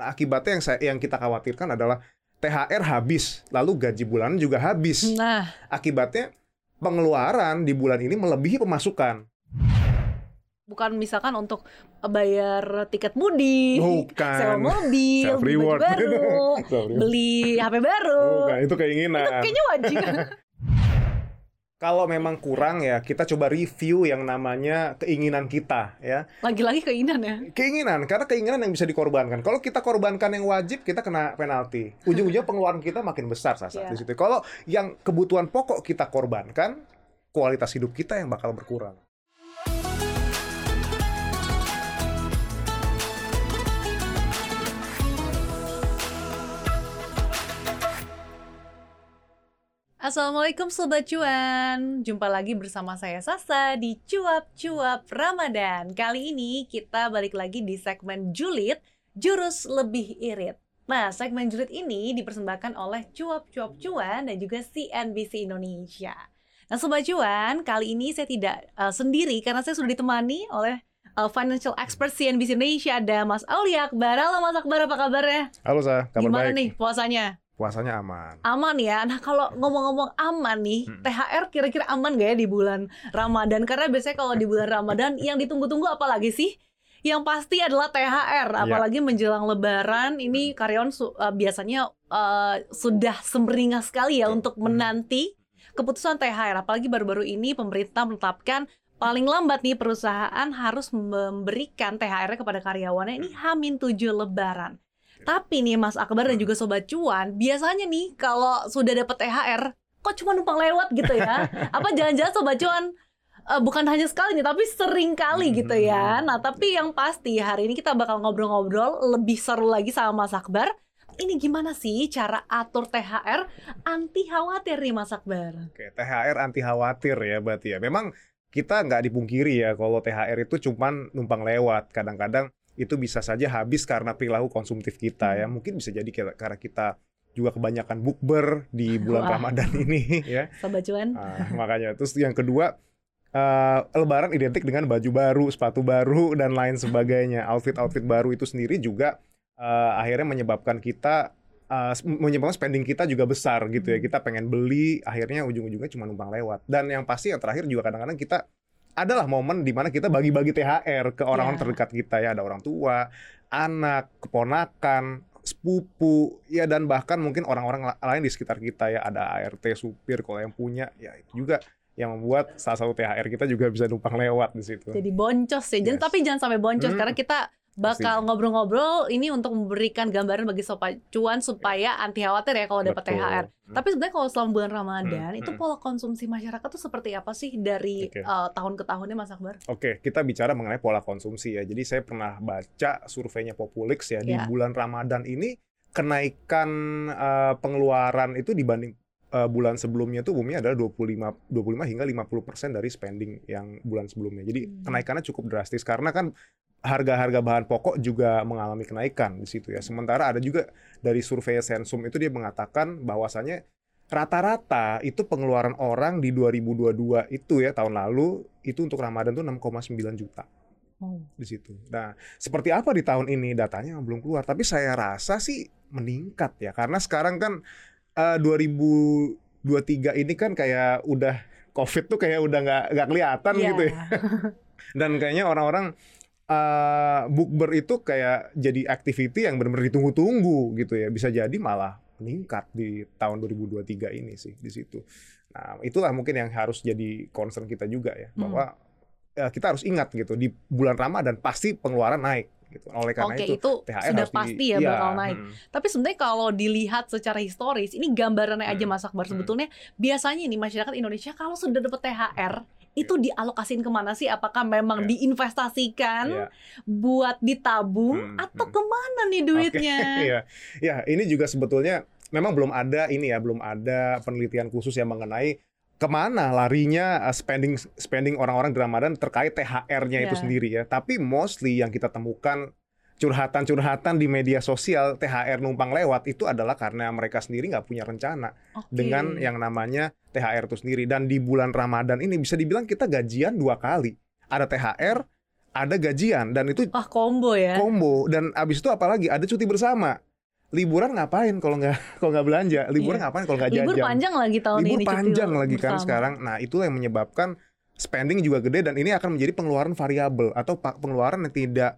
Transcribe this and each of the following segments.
Nah, akibatnya yang saya yang kita khawatirkan adalah THR habis, lalu gaji bulanan juga habis. Nah, Akibatnya pengeluaran di bulan ini melebihi pemasukan. bukan misalkan untuk bayar tiket mudik, Bukan. sewa mobil, beli baru, beli HP baru. Bukan, itu keinginan. Itu kayaknya wajib. Kalau memang kurang ya, kita coba review yang namanya keinginan kita ya. Lagi-lagi keinginan ya. Keinginan, karena keinginan yang bisa dikorbankan. Kalau kita korbankan yang wajib, kita kena penalti. Ujung-ujungnya pengeluaran kita makin besar Sasa Iya. di situ. Kalau yang kebutuhan pokok kita korbankan, kualitas hidup kita yang bakal berkurang. Assalamualaikum Sobat Cuan. Jumpa lagi bersama saya Sasa di Cuap-Cuap Ramadan. Kali ini kita balik lagi di segmen Julid Jurus Lebih Irit. Nah, segmen Julid ini dipersembahkan oleh Cuap-Cuap Cuan dan juga CNBC Indonesia. Nah Sobat Cuan, kali ini saya tidak uh, sendiri karena saya sudah ditemani oleh uh, financial expert CNBC Indonesia Ada Mas Aulia Akbar. Halo Mas Akbar, apa kabarnya? Halo Sa, kabar Gimana baik? nih puasanya? Puasanya aman. aman ya. Nah kalau ngomong-ngomong aman nih, Hmm. THR kira-kira aman gak ya di bulan Ramadan? Karena biasanya kalau di bulan Ramadan yang ditunggu-tunggu apa lagi sih? Yang pasti adalah THR, Ya. apalagi menjelang Lebaran ini karyawan su- uh, biasanya uh, sudah semeringas sekali ya Betul. untuk menanti keputusan THR. Apalagi baru-baru ini pemerintah menetapkan paling lambat nih perusahaan harus memberikan THR kepada karyawannya ini Hamin 7 Lebaran. Tapi nih Mas Akbar dan juga Sobat Cuan, biasanya nih kalau sudah dapat THR, kok cuma numpang lewat gitu ya? Apa jangan-jangan Sobat Cuan eh, bukan hanya sekali nih, tapi sering kali gitu ya. Nah, tapi yang pasti hari ini kita bakal ngobrol-ngobrol lebih seru lagi sama Mas Akbar. Ini gimana sih cara atur THR anti khawatir nih Mas Akbar? Oke, THR anti khawatir ya berarti ya. Memang kita nggak dipungkiri ya kalau THR itu cuman numpang lewat. Kadang-kadang itu bisa saja habis karena perilaku konsumtif kita ya. Hmm. Mungkin bisa jadi karena kita juga kebanyakan bukber di bulan Wah. Ramadan ini ya. Sobat Cuan? Ah, makanya terus yang kedua eh, Lebaran identik dengan baju baru, sepatu baru dan lain sebagainya. Outfit-outfit baru itu sendiri juga eh, akhirnya menyebabkan kita eh, menyebabkan spending kita juga besar gitu ya. Hmm. Kita pengen beli, akhirnya ujung-ujungnya cuma numpang lewat. Dan yang pasti yang terakhir juga kadang-kadang kita adalah momen di mana kita bagi-bagi THR ke orang-orang Ya. terdekat kita ya, ada orang tua, anak, keponakan, sepupu, ya dan bahkan mungkin orang-orang la- lain di sekitar kita ya, ada ART, supir kalau yang punya, ya itu juga yang membuat salah satu THR kita juga bisa numpang lewat di situ. Jadi boncos ya. Yes. tapi jangan sampai boncos Hmm. karena kita bakal ngobrol-ngobrol ini untuk memberikan gambaran bagi sobat cuan supaya anti khawatir ya kalau dapat. THR. Hmm. Tapi sebenarnya kalau selama bulan Ramadan Hmm, itu hmm. pola konsumsi masyarakat tuh seperti apa sih dari Oke. eh, tahun ke tahunnya Mas Akbar? Oke, kita bicara mengenai pola konsumsi ya. Jadi saya pernah baca surveinya Populix ya di Ya. bulan Ramadan ini kenaikan eh, pengeluaran itu dibanding eh, bulan sebelumnya tuh umumnya adalah 25 25 hingga 50% dari spending yang bulan sebelumnya. Jadi Hmm. kenaikannya cukup drastis karena kan harga-harga bahan pokok juga mengalami kenaikan di situ ya. Sementara ada juga dari survei Sensum itu dia mengatakan bahwasannya rata-rata itu pengeluaran orang di 2022 itu ya tahun lalu itu untuk Ramadan tuh 6,9 juta Oh. di situ. Nah, seperti apa di tahun ini datanya belum keluar, tapi saya rasa sih meningkat ya karena sekarang kan eh, 2023 ini kan kayak udah COVID tuh kayak udah nggak nggak kelihatan Iya. gitu ya. Dan kayaknya orang-orang eh, bukber itu kayak jadi activity yang benar-benar ditunggu-tunggu gitu ya. Bisa jadi malah meningkat di tahun 2023 ini sih di situ. Nah, itulah mungkin yang harus jadi concern kita juga ya Hmm. bahwa eh, kita harus ingat gitu di bulan Ramadan pasti pengeluaran naik gitu. Oleh karena Oke, itu itu, THR sudah harus di- pasti ya iya, bakal naik. hmm. Tapi sebenarnya kalau dilihat secara historis, ini gambarannya aja Hmm. Mas Akbar. Hmm. Sebetulnya biasanya ini masyarakat Indonesia kalau sudah dapat THR itu dialokasiin ke mana sih? Apakah memang Ya. diinvestasikan Iya. buat ditabung Hmm, atau hmm. ke mana nih duitnya? Iya, ya ini juga sebetulnya memang belum ada ini ya, belum ada penelitian khusus yang mengenai ke mana larinya uh, spending spending orang-orang di Ramadan terkait THR-nya itu Ya. sendiri ya. Tapi mostly yang kita temukan curhatan-curhatan di media sosial THR numpang lewat itu adalah karena mereka sendiri nggak punya rencana Oke. dengan yang namanya THR itu sendiri. Dan di bulan Ramadan ini bisa dibilang kita gajian dua kali. Ada THR, ada gajian dan itu Wah combo ya. combo dan abis itu apalagi ada cuti bersama. Liburan ngapain kalau nggak kalau nggak belanja? Liburan Iya. ngapain kalau nggak jajan? Libur panjang lagi tahun libur ini. panjang lagi kan bersama. sekarang. Nah, itulah yang menyebabkan spending juga gede dan ini akan menjadi pengeluaran variabel atau pengeluaran yang tidak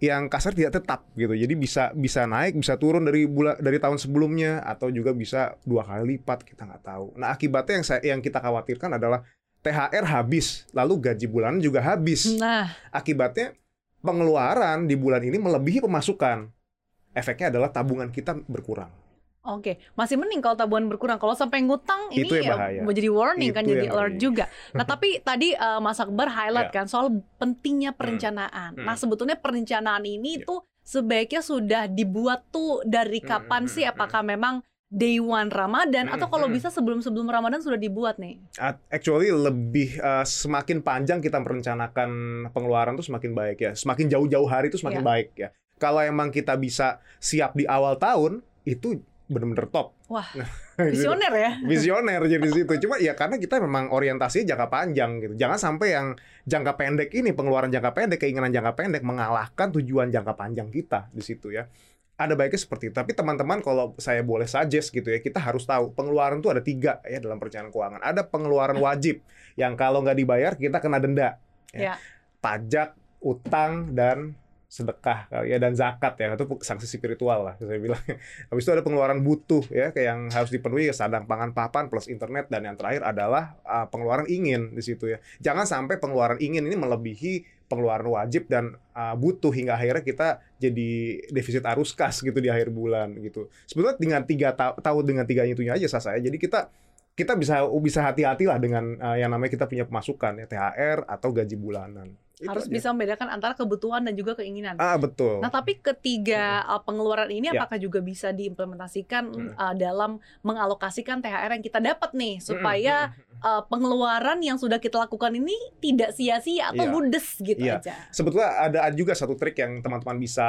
yang kasar tidak tetap gitu. Jadi bisa bisa naik, bisa turun dari bulan dari tahun sebelumnya atau juga bisa dua kali lipat kita nggak tahu. Nah, akibatnya yang saya yang kita khawatirkan adalah THR habis, lalu gaji bulanan juga habis. Nah, Akibatnya pengeluaran di bulan ini melebihi pemasukan. Efeknya adalah tabungan kita berkurang. Oke. Masih mending kalau tabungan berkurang. Kalau sampai ngutang ini Itu ya bahaya. mau jadi warning kan, Itu jadi yang alert ngeri. juga. Nah, tapi tadi eh, Mas Akbar highlight Ya. kan soal pentingnya perencanaan. Hmm. Nah, sebetulnya perencanaan ini Ya. tuh sebaiknya sudah dibuat tuh dari Hmm, kapan hmm, sih? hmm, Apakah memang day one Ramadan Hmm, atau kalau hmm. bisa sebelum-sebelum Ramadan sudah dibuat nih? Actually lebih uh, semakin panjang kita merencanakan pengeluaran tuh semakin baik ya. Semakin jauh-jauh hari itu semakin Iya. baik ya. Kalau emang kita bisa siap di awal tahun itu bener-bener top. Wah, Gitu. visioner ya. Visioner jadi di situ. Cuma ya karena kita memang orientasinya jangka panjang gitu. Jangan sampai yang jangka pendek ini pengeluaran jangka pendek, keinginan jangka pendek mengalahkan tujuan jangka panjang kita di situ ya. Ada baiknya seperti itu. Tapi teman-teman kalau saya boleh suggest gitu ya, kita harus tahu pengeluaran itu ada tiga ya dalam perencanaan keuangan. Ada pengeluaran wajib yang kalau nggak dibayar kita kena denda. Ya. Pajak, utang dan sedekah ya dan zakat ya itu sanksi spiritual lah saya bilang. Habis itu ada pengeluaran butuh ya kayak yang harus dipenuhi sadang pangan papan plus internet dan yang terakhir adalah uh, pengeluaran ingin di situ ya. Jangan sampai pengeluaran ingin ini melebihi pengeluaran wajib dan uh, butuh hingga akhirnya kita jadi defisit arus kas gitu di akhir bulan gitu. Sebetulnya dengan tiga ta- tahu dengan tiga itunya aja sah saya. Jadi kita kita bisa bisa hati-hati lah dengan uh, yang namanya kita punya pemasukan ya THR atau gaji bulanan. Itu Harus aja. bisa membedakan antara kebutuhan dan juga keinginan. Ah betul. Nah, tapi ketiga uh, pengeluaran ini Ya. apakah juga bisa diimplementasikan Hmm. uh, dalam mengalokasikan THR yang kita dapat nih supaya uh, pengeluaran yang sudah kita lakukan ini tidak sia-sia atau Iya. ludes gitu Iya. aja. sebetulnya ada juga satu trik yang teman-teman bisa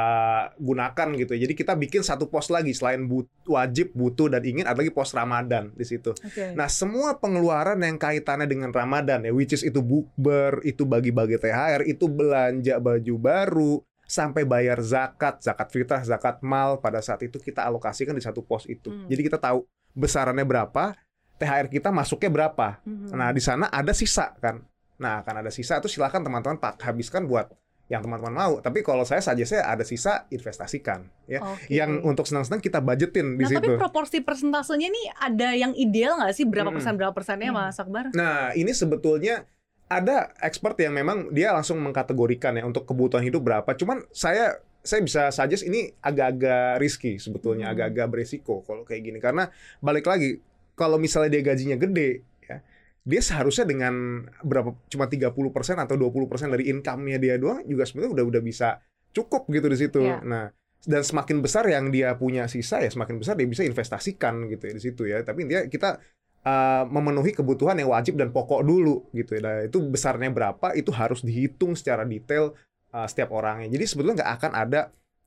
gunakan gitu. ya. Jadi kita bikin satu pos lagi selain but, wajib, butuh dan ingin ada lagi pos Ramadan di situ. Oke. Nah, semua pengeluaran yang kaitannya dengan Ramadan ya, which is itu bukber, itu bagi-bagi THR, itu belanja baju baru, sampai bayar zakat, zakat fitrah, zakat mal pada saat itu kita alokasikan di satu pos itu. Hmm. Jadi kita tahu besarannya berapa, THR kita masuknya berapa. Mhm. Nah, di sana ada sisa kan. Nah, akan ada sisa itu silakan teman-teman pak habiskan buat yang teman-teman mau. Tapi kalau saya saja saya ada sisa investasikan ya. Oke. Yang untuk senang-senang kita budgetin di Nah, tapi situ. proporsi persentasenya nih ada yang ideal nggak sih berapa Mm-mm. persen berapa persennya Mm. Mas Akbar? Nah, ini sebetulnya ada expert yang memang dia langsung mengkategorikan ya untuk kebutuhan hidup berapa. Cuman saya saya bisa suggest ini agak-agak risky sebetulnya, Hmm. agak-agak beresiko kalau kayak gini karena balik lagi kalau misalnya dia gajinya gede ya, dia seharusnya dengan berapa cuma 30% atau 20% dari income-nya dia doang juga sebenarnya udah udah bisa cukup gitu di situ. Iya. Nah, dan semakin besar yang dia punya sisa ya semakin besar dia bisa investasikan gitu ya di situ ya. Tapi dia kita uh, memenuhi kebutuhan yang wajib dan pokok dulu gitu ya. Nah, itu besarnya berapa itu harus dihitung secara detail uh, setiap orangnya. Jadi sebetulnya nggak akan ada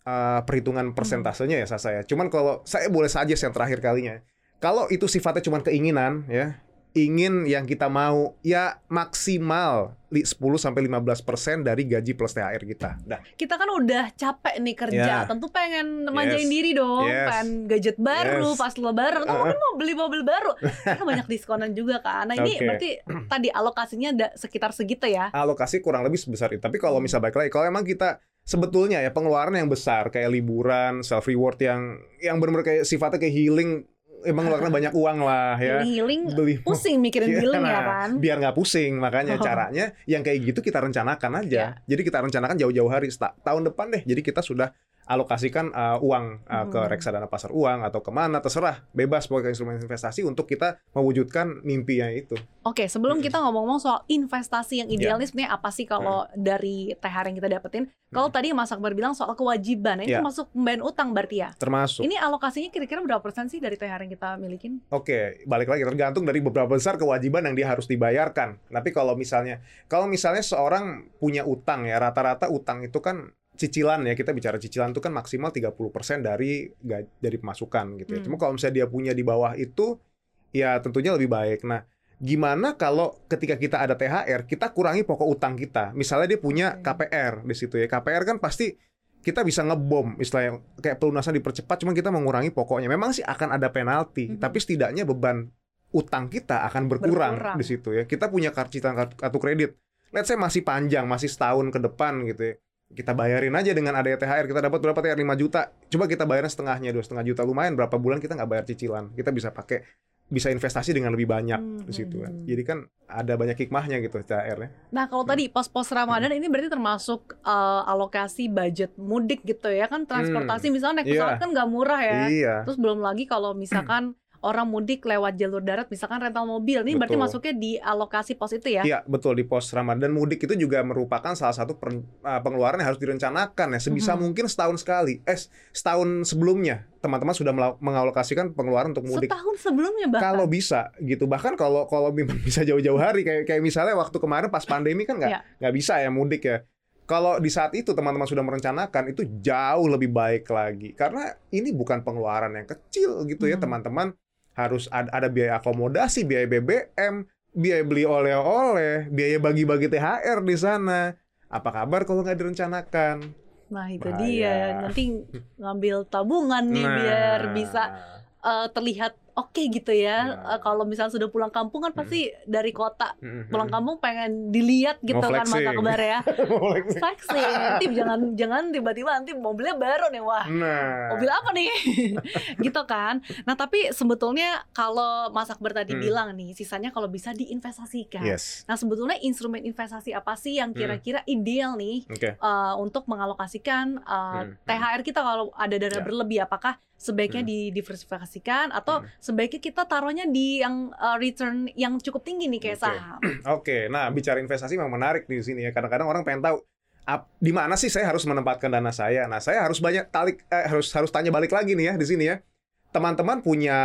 uh, perhitungan persentasenya ya saya. Cuman kalau saya boleh saja yang terakhir kalinya. Kalau itu sifatnya cuma keinginan ya, ingin yang kita mau ya maksimal li- 10 sampai 15% dari gaji plus THR kita. Dah. Kita kan udah capek nih kerja, Ya. tentu pengen manjain Yes. diri dong, Yes. pengen gadget baru Yes. pas lebaran, atau Uh-uh. mungkin mau beli mobil baru. Kan banyak diskonan juga kan. Nah, ini Oke. berarti tadi alokasinya ada sekitar segitu ya. alokasi kurang lebih sebesar itu. Tapi kalau misal balik lagi, kalau emang kita sebetulnya ya pengeluaran yang besar kayak liburan, self reward yang yang benar-benar kayak sifatnya kayak healing, emang ngeluarin banyak uang lah ya. Healing Beli pusing mikirin Iya, healing ya nah, kan. biar nggak pusing makanya caranya yang kayak gitu kita rencanakan aja. Iya. Jadi kita rencanakan jauh-jauh hari tahun depan deh. Jadi kita sudah alokasikan uh, uang uh, ke Hmm. reksadana pasar uang atau ke mana terserah bebas pokoknya instrumen investasi untuk kita mewujudkan mimpinya itu. Oke, sebelum Mm-mm. kita ngomong-ngomong soal investasi yang ideal Iya. nih sebenarnya apa sih kalau dari THR yang kita dapetin? Kalau Mm. tadi Mas Akbar bilang soal kewajiban, ini Iya. termasuk pembayaran utang berarti ya? Termasuk Ini alokasinya kira-kira berapa persen sih dari THR yang kita milikin? Oke, balik lagi tergantung dari beberapa besar kewajiban yang dia harus dibayarkan. Tapi kalau misalnya kalau misalnya seorang punya utang ya, rata-rata utang itu kan cicilan ya, kita bicara cicilan itu kan maksimal 30% dari dari pemasukan gitu ya. Hmm. Cuma kalau misalnya dia punya di bawah itu ya tentunya lebih baik. Nah, gimana kalau ketika kita ada THR, kita kurangi pokok utang kita. Misalnya dia punya. KPR di situ ya. KPR kan pasti kita bisa ngebom, istilahnya kayak pelunasan dipercepat, cuma kita mengurangi pokoknya. Memang sih akan ada penalti, Mhm. tapi setidaknya beban utang kita akan berkurang, Berkurang. di situ ya. Kita punya kartu kartu kartu kredit, let's say masih panjang, masih setahun ke depan gitu ya. Kita bayarin aja dengan adanya THR, kita dapat berapa THR 5 juta. Coba kita bayarin setengahnya, dua setengah juta lumayan. Berapa bulan kita nggak bayar cicilan, kita bisa pakai bisa investasi dengan lebih banyak Hmm, di situ kan. hmm, hmm. Jadi kan ada banyak hikmahnya gitu THR-nya. Nah, kalau tadi pos-pos Ramadan ini berarti termasuk eh, alokasi budget mudik gitu ya kan transportasi misalnya naik pesawat kan nggak murah ya. Iya. Terus belum lagi kalau misalkan orang mudik lewat jalur darat misalkan rental mobil ini berarti Betul. masuknya di alokasi pos itu ya. Iya, betul di pos Ramadan mudik itu juga merupakan salah satu per- uh, pengeluaran yang harus direncanakan ya sebisa Mhm. mungkin setahun sekali. Eh, setahun sebelumnya teman-teman sudah mengalokasikan pengeluaran untuk mudik. Setahun sebelumnya bahkan. Kalau bisa gitu. Bahkan kalau kalau bisa jauh-jauh hari kayak kayak misalnya waktu kemarin pas pandemi kan nggak Iya. nggak bisa ya mudik ya. Kalau di saat itu teman-teman sudah merencanakan itu jauh lebih baik lagi karena ini bukan pengeluaran yang kecil gitu ya teman-teman harus ada, ada biaya akomodasi, biaya BBM, biaya beli oleh-oleh, biaya bagi-bagi THR di sana. Apa kabar kalau nggak direncanakan? Nah, itu Bahaya. dia. Nanti ngambil tabungan nih biar Nah. bisa eh, terlihat oke gitu ya. Nah. Eh, kalau misalnya sudah pulang kampung kan pasti dari kota Mhm. pulang kampung pengen dilihat gitu Mau kan masa kabar ya. Flexing. Nanti jangan jangan tiba-tiba nanti mobilnya baru nih wah. Nah. Mobil apa nih? gitu kan. Nah, tapi sebetulnya kalau Mas Akbar tadi Hmm. bilang nih, sisanya kalau bisa diinvestasikan. Yes. Nah, sebetulnya instrumen investasi apa sih yang Hmm. kira-kira ideal nih Oke. uh, untuk mengalokasikan uh, Hmm, hmm. THR kita kalau ada dana Ya. berlebih apakah sebaiknya Hmm. didiversifikasikan atau Hmm. Sebaiknya kita taruhnya di yang uh, return yang cukup tinggi nih kayak Oke. saham. Oke, nah bicara investasi memang menarik di sini ya. Kadang-kadang orang pengen tahu ap- di mana sih saya harus menempatkan dana saya. Nah, saya harus banyak talik eh, harus harus tanya balik lagi nih ya di sini ya. Teman-teman punya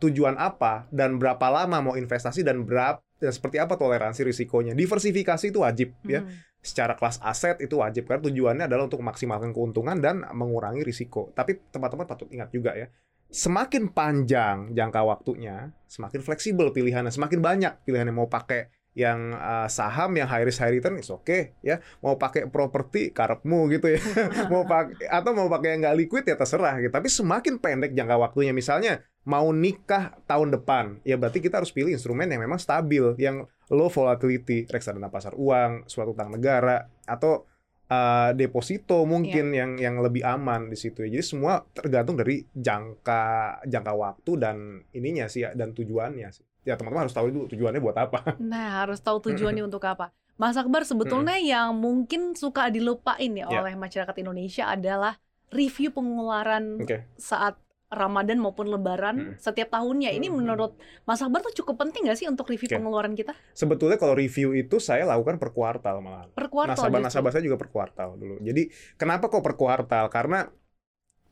tujuan apa dan berapa lama mau investasi dan berapa dan seperti apa toleransi risikonya. Diversifikasi itu wajib ya. Hmm. Secara kelas aset itu wajib karena tujuannya adalah untuk memaksimalkan keuntungan dan mengurangi risiko. Tapi teman-teman patut ingat juga ya. Semakin panjang jangka waktunya, semakin fleksibel pilihannya, semakin banyak pilihannya. Mau pakai yang uh, saham yang high risk high return is oke ya. Mau pakai properti karepmu gitu ya. Mau pakai atau mau pakai yang nggak liquid ya terserah gitu. Tapi semakin pendek jangka waktunya. Misalnya mau nikah tahun depan ya berarti kita harus pilih instrumen yang memang stabil yang low volatility reksadana pasar uang suatu utang negara atau uh, deposito mungkin yang yang lebih aman di situ ya jadi semua tergantung dari jangka jangka waktu dan ininya sih ya, dan tujuannya sih ya teman-teman harus tahu itu tujuannya buat apa Nah, harus tahu tujuannya untuk apa. Mas Akbar sebetulnya yang mungkin suka dilupain ya Ya. oleh masyarakat Indonesia adalah review pengeluaran Oke. saat Ramadan maupun Lebaran Hmm. setiap tahunnya. Ini Hmm. menurut Mas Akbar tuh cukup penting nggak sih untuk review Oke. pengeluaran kita Sebetulnya kalau review itu saya lakukan per kuartal malah. per kuartal? Nasabah-nasabah saya juga per kuartal dulu. Jadi kenapa kok per kuartal? Karena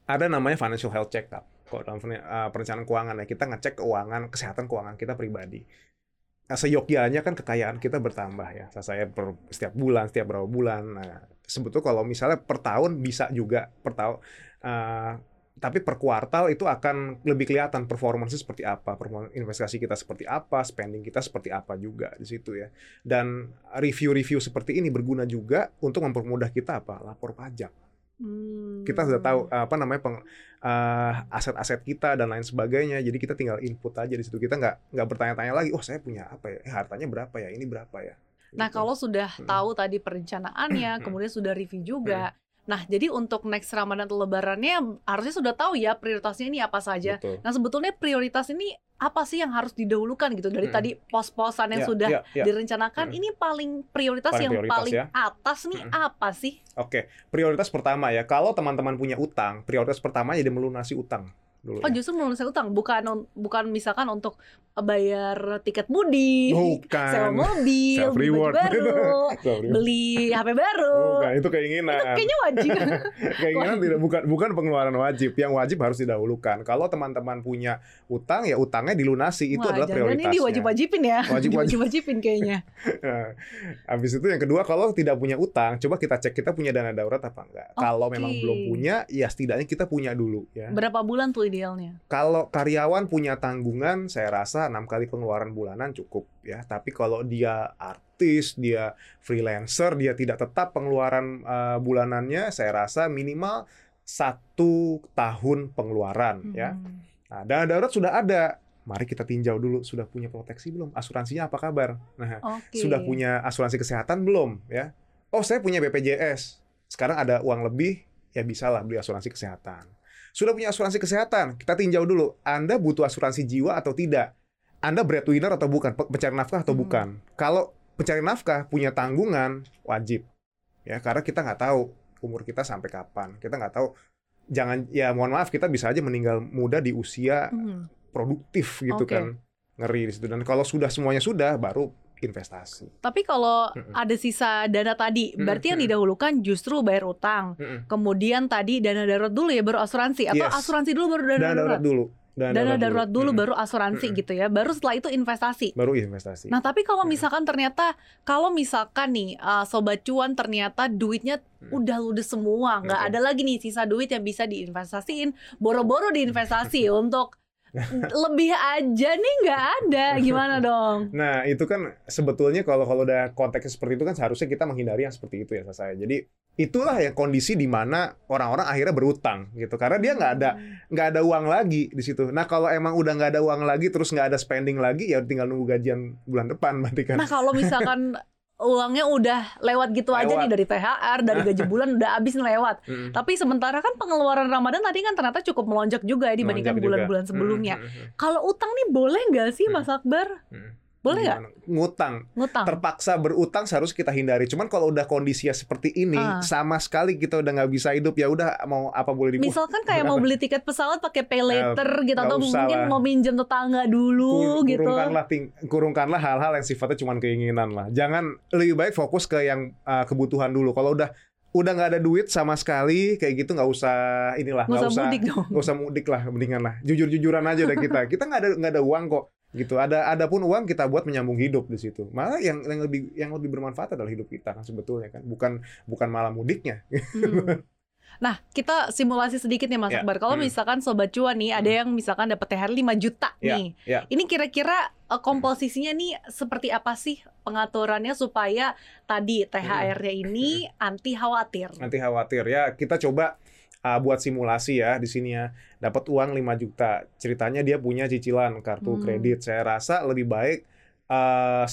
ada namanya financial health check up. Kalau dalam uh, perencanaan keuangan ya kita ngecek keuangan, kesehatan keuangan kita pribadi. Nah, seyogyanya kan kekayaan kita bertambah ya. Saya per setiap bulan, setiap berapa bulan. Nah, sebetulnya kalau misalnya per tahun bisa juga per tahun. uh, tapi per kuartal itu akan lebih kelihatan performance seperti apa, performa investasi kita seperti apa, spending kita seperti apa juga di situ ya. Dan review-review seperti ini berguna juga untuk mempermudah kita apa? Lapor pajak. Hmm. Kita sudah tahu apa namanya peng, eh, aset-aset kita dan lain sebagainya. Jadi kita tinggal input aja di situ. Kita nggak nggak bertanya-tanya lagi, oh saya punya apa ya? Eh, hartanya berapa ya? Ini berapa ya? Nah, Gitu. kalau sudah Hmm. tahu tadi perencanaannya, Hmm. kemudian sudah review juga. Nah, jadi untuk next Ramadan atau Lebarannya harusnya sudah tahu ya prioritasnya ini apa saja. Betul. Nah, sebetulnya prioritas ini apa sih yang harus didahulukan gitu dari Hmm. tadi pos-posan yang Ya, sudah ya, ya. direncanakan Hmm. ini paling prioritas Paling yang prioritas paling ya. atas nih Hmm. apa sih? Oke, prioritas pertama ya. Kalau teman-teman punya utang, prioritas pertama jadi melunasi utang dulu. Oh ya. justru melunasi utang bukan bukan misalkan untuk bayar tiket mudik, Bukan. sewa mobil, Self beli reward. baru, Sorry. beli HP baru. Bukan, itu keinginan. Kayaknya wajib. keinginan tidak bukan bukan pengeluaran wajib. Yang wajib harus didahulukan. Kalau teman-teman punya utang ya utangnya dilunasi itu Wah, adalah prioritasnya. ini wajib-wajibin ya. Wajib-wajib. wajibin kayaknya. Nah, Habis itu yang kedua kalau tidak punya utang, coba kita cek kita punya dana darurat apa enggak. Kalau memang belum punya, ya setidaknya kita punya dulu ya. Berapa bulan tuh idealnya? Kalau karyawan punya tanggungan, saya rasa enam kali pengeluaran bulanan cukup ya. Tapi kalau dia artis, dia freelancer, dia tidak tetap pengeluaran uh, bulanannya, saya rasa minimal satu tahun pengeluaran ya. Hmm. Nah, dana darurat sudah ada. Mari kita tinjau dulu, sudah punya proteksi belum? Asuransinya apa kabar? Nah, Oke. sudah punya asuransi kesehatan belum ya? Oh, saya punya BPJS. Sekarang ada uang lebih, ya bisalah beli asuransi kesehatan. Sudah punya asuransi kesehatan, kita tinjau dulu. Anda butuh asuransi jiwa atau tidak? Anda breadwinner atau bukan? Pe- Pencari nafkah atau Hmm. bukan? Kalau pencari nafkah punya tanggungan, wajib. Ya, karena kita nggak tahu umur kita sampai kapan. Kita nggak tahu. Jangan, ya mohon maaf, kita bisa aja meninggal muda di usia Hmm. produktif gitu Oke. kan. Ngeri di situ. Dan kalau sudah semuanya sudah, baru investasi. Tapi kalau Mm-mm. ada sisa dana tadi, Mm, berarti yang mm. didahulukan justru bayar utang. Mm-mm. Kemudian tadi dana darurat dulu ya baru asuransi atau Yes. asuransi dulu baru dana, Dana darurat dulu. Dana darurat dulu Mm-mm. baru asuransi Mm-mm. gitu ya. Baru setelah itu investasi. baru investasi. Nah, tapi kalau Mm. misalkan ternyata kalau misalkan nih uh, sobat cuan ternyata duitnya Mm. udah ludes semua, nggak Oke. ada lagi nih sisa duit yang bisa diinvestasiin, boro-boro diinvestasi untuk lebih aja nih nggak ada. Gimana dong? Nah, itu kan sebetulnya kalau kalau udah konteksnya seperti itu kan seharusnya kita menghindari yang seperti itu ya saya. Jadi itulah yang kondisi di mana orang-orang akhirnya berutang gitu karena dia nggak ada nggak ada uang lagi di situ. Nah kalau emang udah nggak ada uang lagi terus nggak ada spending lagi ya tinggal nunggu gajian bulan depan berarti kan. Nah, kalau misalkan uangnya udah lewat gitu aja Lewat. nih dari THR, dari gaji bulan udah habis lewat. Mm-mm. Tapi sementara kan pengeluaran Ramadan tadi kan ternyata cukup melonjak juga ya dibandingkan bulan-bulan sebelumnya. Mm-mm, Kalau utang nih boleh nggak sih Hmm. Mas Akbar? mm-mm. Boleh nggak? Ngutang. ngutang? terpaksa berutang seharus kita hindari. Cuman kalau udah kondisinya seperti ini, Ah. sama sekali kita udah nggak bisa hidup ya udah mau apa boleh dibuat. Misalkan kayak mau beli tiket pesawat pakai pay later gitu nggak atau mungkin lah. mau minjem tetangga dulu gitu. kurungkanlah ting- kurungkanlah hal-hal yang sifatnya cuma keinginan lah. Jangan lebih baik fokus ke yang uh, kebutuhan dulu. Kalau udah udah nggak ada duit sama sekali kayak gitu nggak usah inilah Nggak usah usah mudik dong. nggak usah mudik lah mendingan lah jujur-jujuran aja deh kita kita nggak ada nggak ada uang kok gitu ada ada pun uang kita buat menyambung hidup di situ malah yang yang lebih yang lebih bermanfaat adalah hidup kita kan sebetulnya kan bukan bukan malah mudiknya Hmm. Nah, kita simulasi sedikit nih Mas Ya. Akbar. Kalau Hmm. misalkan sobat cuan nih ada yang misalkan dapat THR 5 juta Ya, nih. ya. Ini kira-kira uh, komposisinya nih seperti apa sih pengaturannya supaya tadi THR-nya ini anti khawatir. nanti khawatir ya kita coba uh, buat simulasi ya di sini ya dapat uang 5 juta ceritanya dia punya cicilan kartu Hmm. kredit saya rasa lebih baik uh,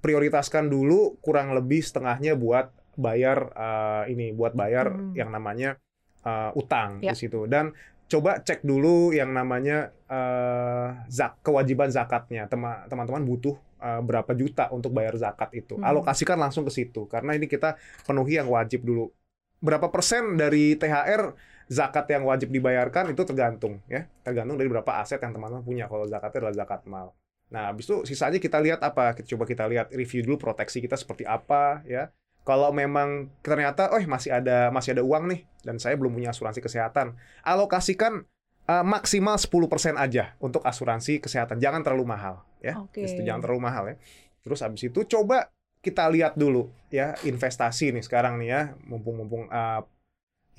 prioritaskan dulu kurang lebih setengahnya buat bayar uh, ini buat bayar Hmm. yang namanya uh, utang Ya. di situ dan coba cek dulu yang namanya uh, zak kewajiban zakatnya Tema- teman-teman butuh uh, berapa juta untuk bayar zakat itu Hmm. alokasikan langsung ke situ karena ini kita penuhi yang wajib dulu berapa persen dari THR zakat yang wajib dibayarkan itu tergantung ya. Tergantung dari berapa aset yang teman-teman punya. Kalau zakatnya adalah zakat mal. Nah habis itu sisanya kita lihat apa? Kita coba kita lihat review dulu proteksi kita seperti apa ya. Kalau memang ternyata oh masih ada masih ada uang nih dan saya belum punya asuransi kesehatan alokasikan eh, maksimal 10% aja untuk asuransi kesehatan. Jangan terlalu mahal ya. Itu jangan terlalu mahal ya. Terus habis itu coba kita lihat dulu ya investasi nih sekarang nih ya. Mumpung-mumpung uh,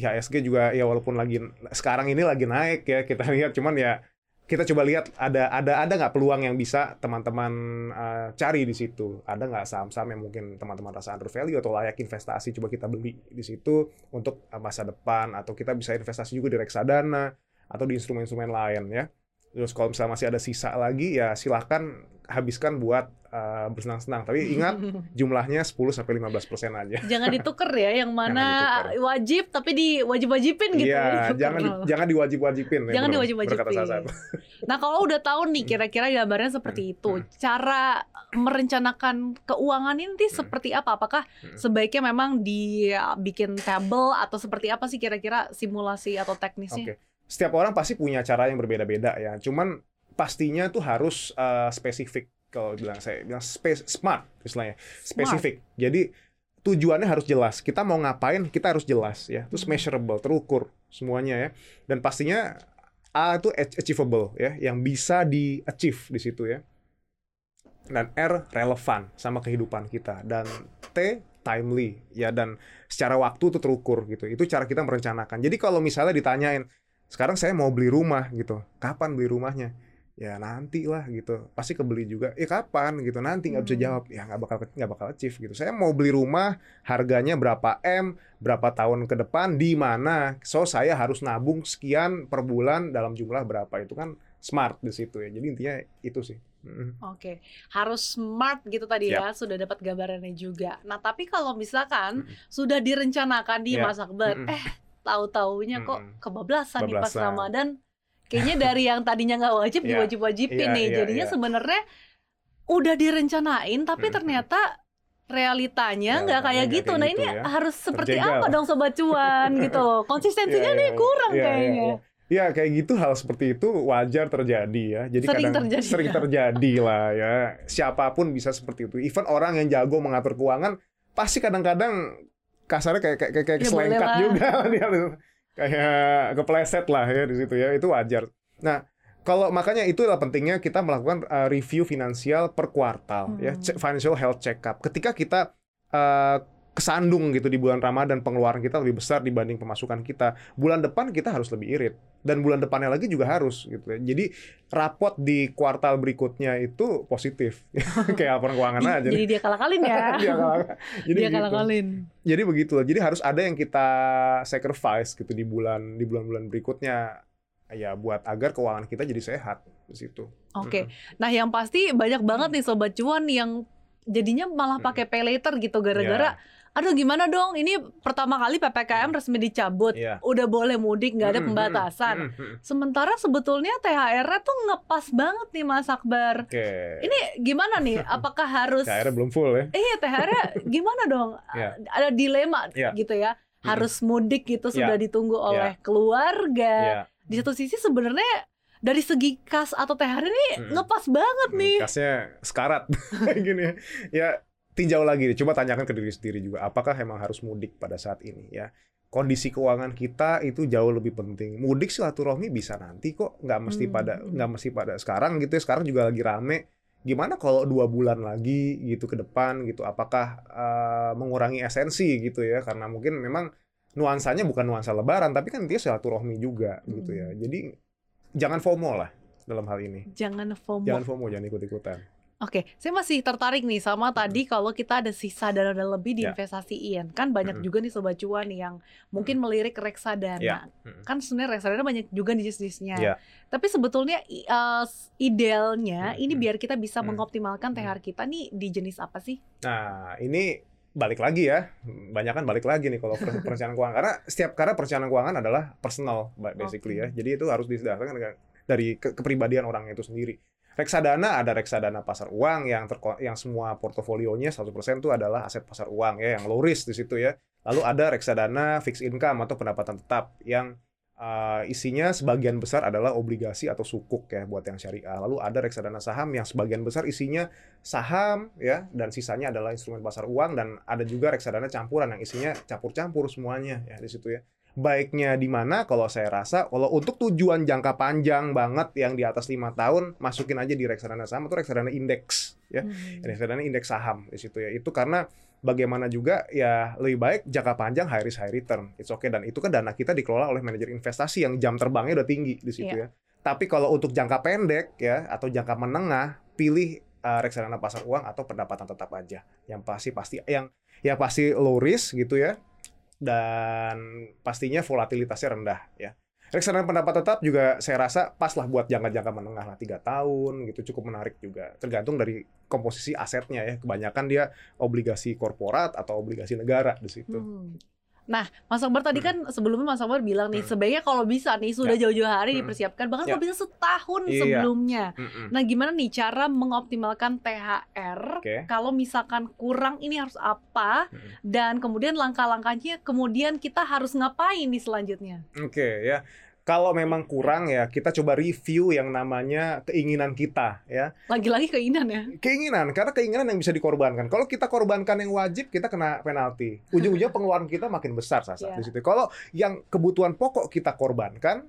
IHSG juga ya walaupun lagi sekarang ini lagi naik ya kita lihat. Cuman ya kita coba lihat ada ada ada nggak peluang yang bisa teman-teman uh, cari di situ? Ada nggak saham-saham yang mungkin teman-teman rasa undervalue atau layak investasi? Coba kita beli di situ untuk uh, masa depan. Atau kita bisa investasi juga di reksadana atau di instrumen-instrumen lain ya terus kalau misalnya masih ada sisa lagi ya silahkan habiskan buat uh, bersenang-senang tapi ingat jumlahnya 10 sampai 15 persen aja. Jangan dituker ya yang mana ditukar. wajib tapi diwajib-wajibin gitu. Iya, Ditukar jangan di- malah. jangan diwajib-wajibin. ya, Jangan bro. diwajib-wajibin. Nah, kalau udah tahu nih kira-kira gambarnya seperti itu, Hmm. cara merencanakan keuangan ini nanti seperti apa? Apakah Hmm. sebaiknya memang dibikin table atau seperti apa sih kira-kira simulasi atau Oke. teknisnya? Setiap orang pasti punya cara yang berbeda-beda ya. Cuman pastinya tuh harus uh, spesifik. Kalau bilang saya bilang spe- smart istilahnya. Spesifik. Jadi tujuannya harus jelas. Kita mau ngapain, kita harus jelas ya. Terus Hmm. measurable, terukur semuanya ya. Dan pastinya A itu ach- achievable ya, yang bisa di achieve di situ ya. Dan R relevan sama kehidupan kita dan T timely ya dan secara waktu itu terukur gitu. Itu cara kita merencanakan. Jadi kalau misalnya ditanyain sekarang saya mau beli rumah gitu. Kapan beli rumahnya? Ya nanti lah gitu. Pasti kebeli juga. Ya kapan gitu? Nanti nggak bisa Hmm. jawab. Ya nggak bakal nggak bakal achieve gitu. Saya mau beli rumah harganya berapa m berapa tahun ke depan di mana? So saya harus nabung sekian per bulan dalam jumlah berapa. Itu kan smart di situ ya. Jadi intinya itu sih. Oke, harus smart gitu tadi ya, sudah dapat gambarannya juga. Nah, tapi kalau misalkan sudah direncanakan di Ya. Mas Akbar, Mm-mm. eh tahu-taunya kok kebablasan nih pas. Ramadan. Kayaknya dari yang tadinya nggak wajib Iya. diwajib-wajibin Iya, nih. iya, Jadinya iya. sebenarnya udah direncanain tapi Mm-mm. ternyata realitanya nggak kayak gitu. kayak Nah, gitu ini ya. harus seperti Terjegal. apa dong sobat cuan gitu loh. Konsistensinya Iya, nih iya, kurang iya, iya, kayaknya. iya. Ya kayak gitu hal seperti itu wajar terjadi ya. Jadi Sering kadang terjadi sering ya. terjadi lah ya. Siapa pun bisa seperti itu. Even orang yang jago mengatur keuangan pasti kadang-kadang kasarnya kayak kayak kayak, kayak Ya, lah. juga dia kayak kepleset lah ya di situ ya. Itu wajar. Nah, kalau makanya itulah pentingnya kita melakukan uh, review finansial per kuartal ya, Hmm. cek- financial health check up. Ketika kita uh, kesandung gitu di bulan Ramadan pengeluaran kita lebih besar dibanding pemasukan kita, bulan depan kita harus lebih irit dan bulan depannya lagi juga harus gitu ya. Jadi rapot di kuartal berikutnya itu positif. Kayak laporan keuangan aja. Jadi dia kalah-kalin ya. Dia kalah- Jadi dia begitu. kalah-kalin. Jadi begitu. Jadi harus ada yang kita sacrifice gitu di bulan di bulan-bulan berikutnya ya buat agar keuangan kita jadi sehat di situ. Oke. Nah, yang pasti banyak banget nih sobat cuan yang jadinya malah Mm. pakai pay later gitu gara-gara aduh gimana dong ini pertama kali PPKM resmi dicabut. Iya. Udah boleh mudik, nggak ada Mm, mm, pembatasan. Sementara sebetulnya THR-nya tuh ngepas banget nih Mas Akbar. Oke. Ini gimana nih? Apakah harus THR belum full ya. Iya, THR-nya gimana dong? Iya. Ada dilema Iya. gitu ya. Harus mudik gitu sudah ditunggu oleh keluarga. Iya. Di satu sisi sebenarnya dari segi kas atau THR ini Mm-mm. ngepas banget nih. Kasnya sekarat gini ya. Tinjau lagi deh. Coba tanyakan ke diri sendiri juga. Apakah emang harus mudik pada saat ini ya? Kondisi keuangan kita itu jauh lebih penting. Mudik silaturahmi bisa nanti kok, nggak mesti Hmm. pada nggak mesti pada sekarang gitu ya. Sekarang juga lagi rame. Gimana kalau dua bulan lagi gitu ke depan gitu? Apakah eh, mengurangi esensi gitu ya? Karena mungkin memang nuansanya bukan nuansa Lebaran, tapi kan dia silaturahmi juga gitu ya. Hmm. Jadi jangan FOMO lah dalam hal ini. Jangan FOMO. Jangan FOMO, jangan ikut-ikutan. Oke, saya masih tertarik nih sama tadi kalau kita ada sisa dana dana lebih Ya. diinvestasiin. Kan banyak juga nih sobat cuan yang mungkin melirik reksadana. Mm-mm. Kan sebenarnya reksadana banyak juga di jenis-jenisnya. Ya. Tapi sebetulnya s- idealnya ini biar kita bisa Mm. menoptimalkan Mm. THR kita nih di jenis apa sih? Nah, ini balik lagi ya. Banyak kan balik lagi nih kalau per- perencanaan keuangan. Karena setiap karena perencanaan keuangan adalah personal ba- basically ya. Jadi itu harus didasarkan dengan- dari ke- kepribadian orang itu sendiri. Reksadana ada reksadana pasar uang yang terko- yang semua portofolionya 100% itu adalah aset pasar uang ya yang low risk di situ ya. Lalu ada reksadana fixed income atau pendapatan tetap yang uh, isinya sebagian besar adalah obligasi atau sukuk ya buat yang syariah. Lalu ada reksadana saham yang sebagian besar isinya saham ya dan sisanya adalah instrumen pasar uang dan ada juga reksadana campuran yang isinya campur-campur semuanya ya di situ ya. Baiknya di mana kalau saya rasa kalau untuk tujuan jangka panjang banget yang di atas lima tahun masukin aja di reksadana saham atau reksadana indeks ya. Hmm. Reksadana indeks saham di situ ya. Itu karena bagaimana juga ya lebih baik jangka panjang high risk high return. It's okay dan itu kan dana kita dikelola oleh manajer investasi yang jam terbangnya udah tinggi di situ ya. Tapi kalau untuk jangka pendek ya atau jangka menengah pilih uh, reksadana pasar uang atau pendapatan tetap aja. Yang pasti pasti yang ya pasti low risk gitu ya. Dan pastinya volatilitasnya rendah ya. Reksadana pendapat tetap juga saya rasa pas lah buat jangka-jangka menengah lah tiga tahun gitu cukup menarik juga tergantung dari komposisi asetnya ya kebanyakan dia obligasi korporat atau obligasi negara di situ. Hmm. Nah, Mas Akbar tadi kan sebelumnya Mas Akbar bilang nih Hmm. sebaiknya kalau bisa nih sudah jauh-jauh hari Hmm. dipersiapkan bahkan Ya. kalau bisa setahun Iya. sebelumnya. Mm-mm. Nah, gimana nih cara mengoptimalkan THR? Oke. Kalau misalkan kurang ini harus apa? Mm-mm. Dan kemudian langkah-langkahnya kemudian kita harus ngapain nih selanjutnya? Oke ya. Kalau memang kurang ya kita coba review yang namanya keinginan kita ya. Lagi-lagi keinginan ya. Keinginan karena keinginan yang bisa dikorbankan. Kalau kita korbankan yang wajib kita kena penalti. Ujung-ujungnya pengeluaran kita makin besar Sasa Iya. di situ. Kalau yang kebutuhan pokok kita korbankan,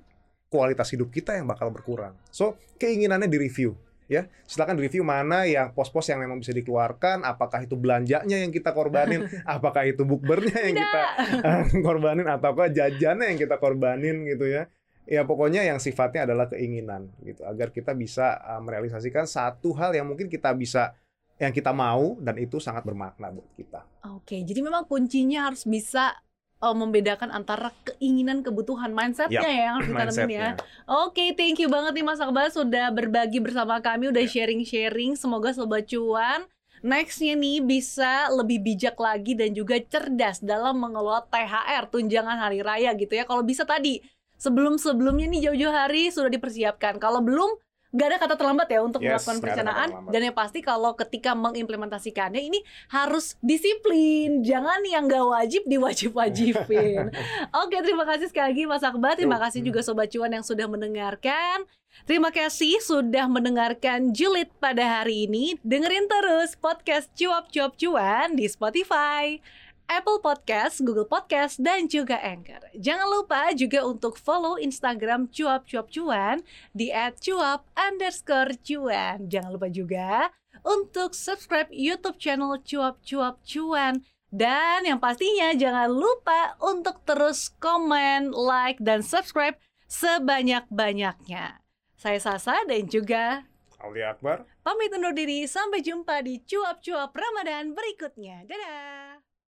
kualitas hidup kita yang bakal berkurang. So, keinginannya direview ya. Silakan direview mana yang pos-pos yang memang bisa dikeluarkan, apakah itu belanjanya yang kita korbanin, apakah itu bukbernya yang kita Tidak. korbanin ataukah jajannya yang kita korbanin gitu ya. Ya pokoknya yang sifatnya adalah keinginan gitu agar kita bisa uh, merealisasikan satu hal yang mungkin kita bisa yang kita mau dan itu sangat bermakna buat kita. Oke, jadi memang kuncinya harus bisa uh, membedakan antara keinginan kebutuhan mindsetnya Yap, ya yang harus ditanemin ya. Oke, thank you banget nih Mas Akbar sudah berbagi bersama kami, udah sharing-sharing. Semoga sobat cuan nextnya nih bisa lebih bijak lagi dan juga cerdas dalam mengelola THR tunjangan hari raya gitu ya. Kalau bisa tadi sebelum-sebelumnya nih jauh-jauh hari sudah dipersiapkan. Kalau belum nggak ada kata terlambat ya untuk Yes, melakukan perencanaan. dan yang pasti kalau ketika mengimplementasikannya ini harus disiplin. Jangan yang nggak wajib diwajib-wajibin. Oke terima kasih sekali lagi Mas Akbar. Terima kasih juga Sobat Cuan yang sudah mendengarkan. Terima kasih sudah mendengarkan Julid pada hari ini. Dengerin terus podcast Cuap Cuap Cuan di Spotify Apple Podcast, Google Podcast, dan juga Anchor. Jangan lupa juga untuk follow Instagram Cuap Cuap Cuan di @cuap underscore cuan. Jangan lupa juga untuk subscribe YouTube channel Cuap Cuap Cuan. Dan yang pastinya jangan lupa untuk terus komen, like, dan subscribe sebanyak-banyaknya. Saya Sasa dan juga Aulia Akbar. pamit undur diri. Sampai jumpa di Cuap Cuap Ramadan berikutnya. Dadah!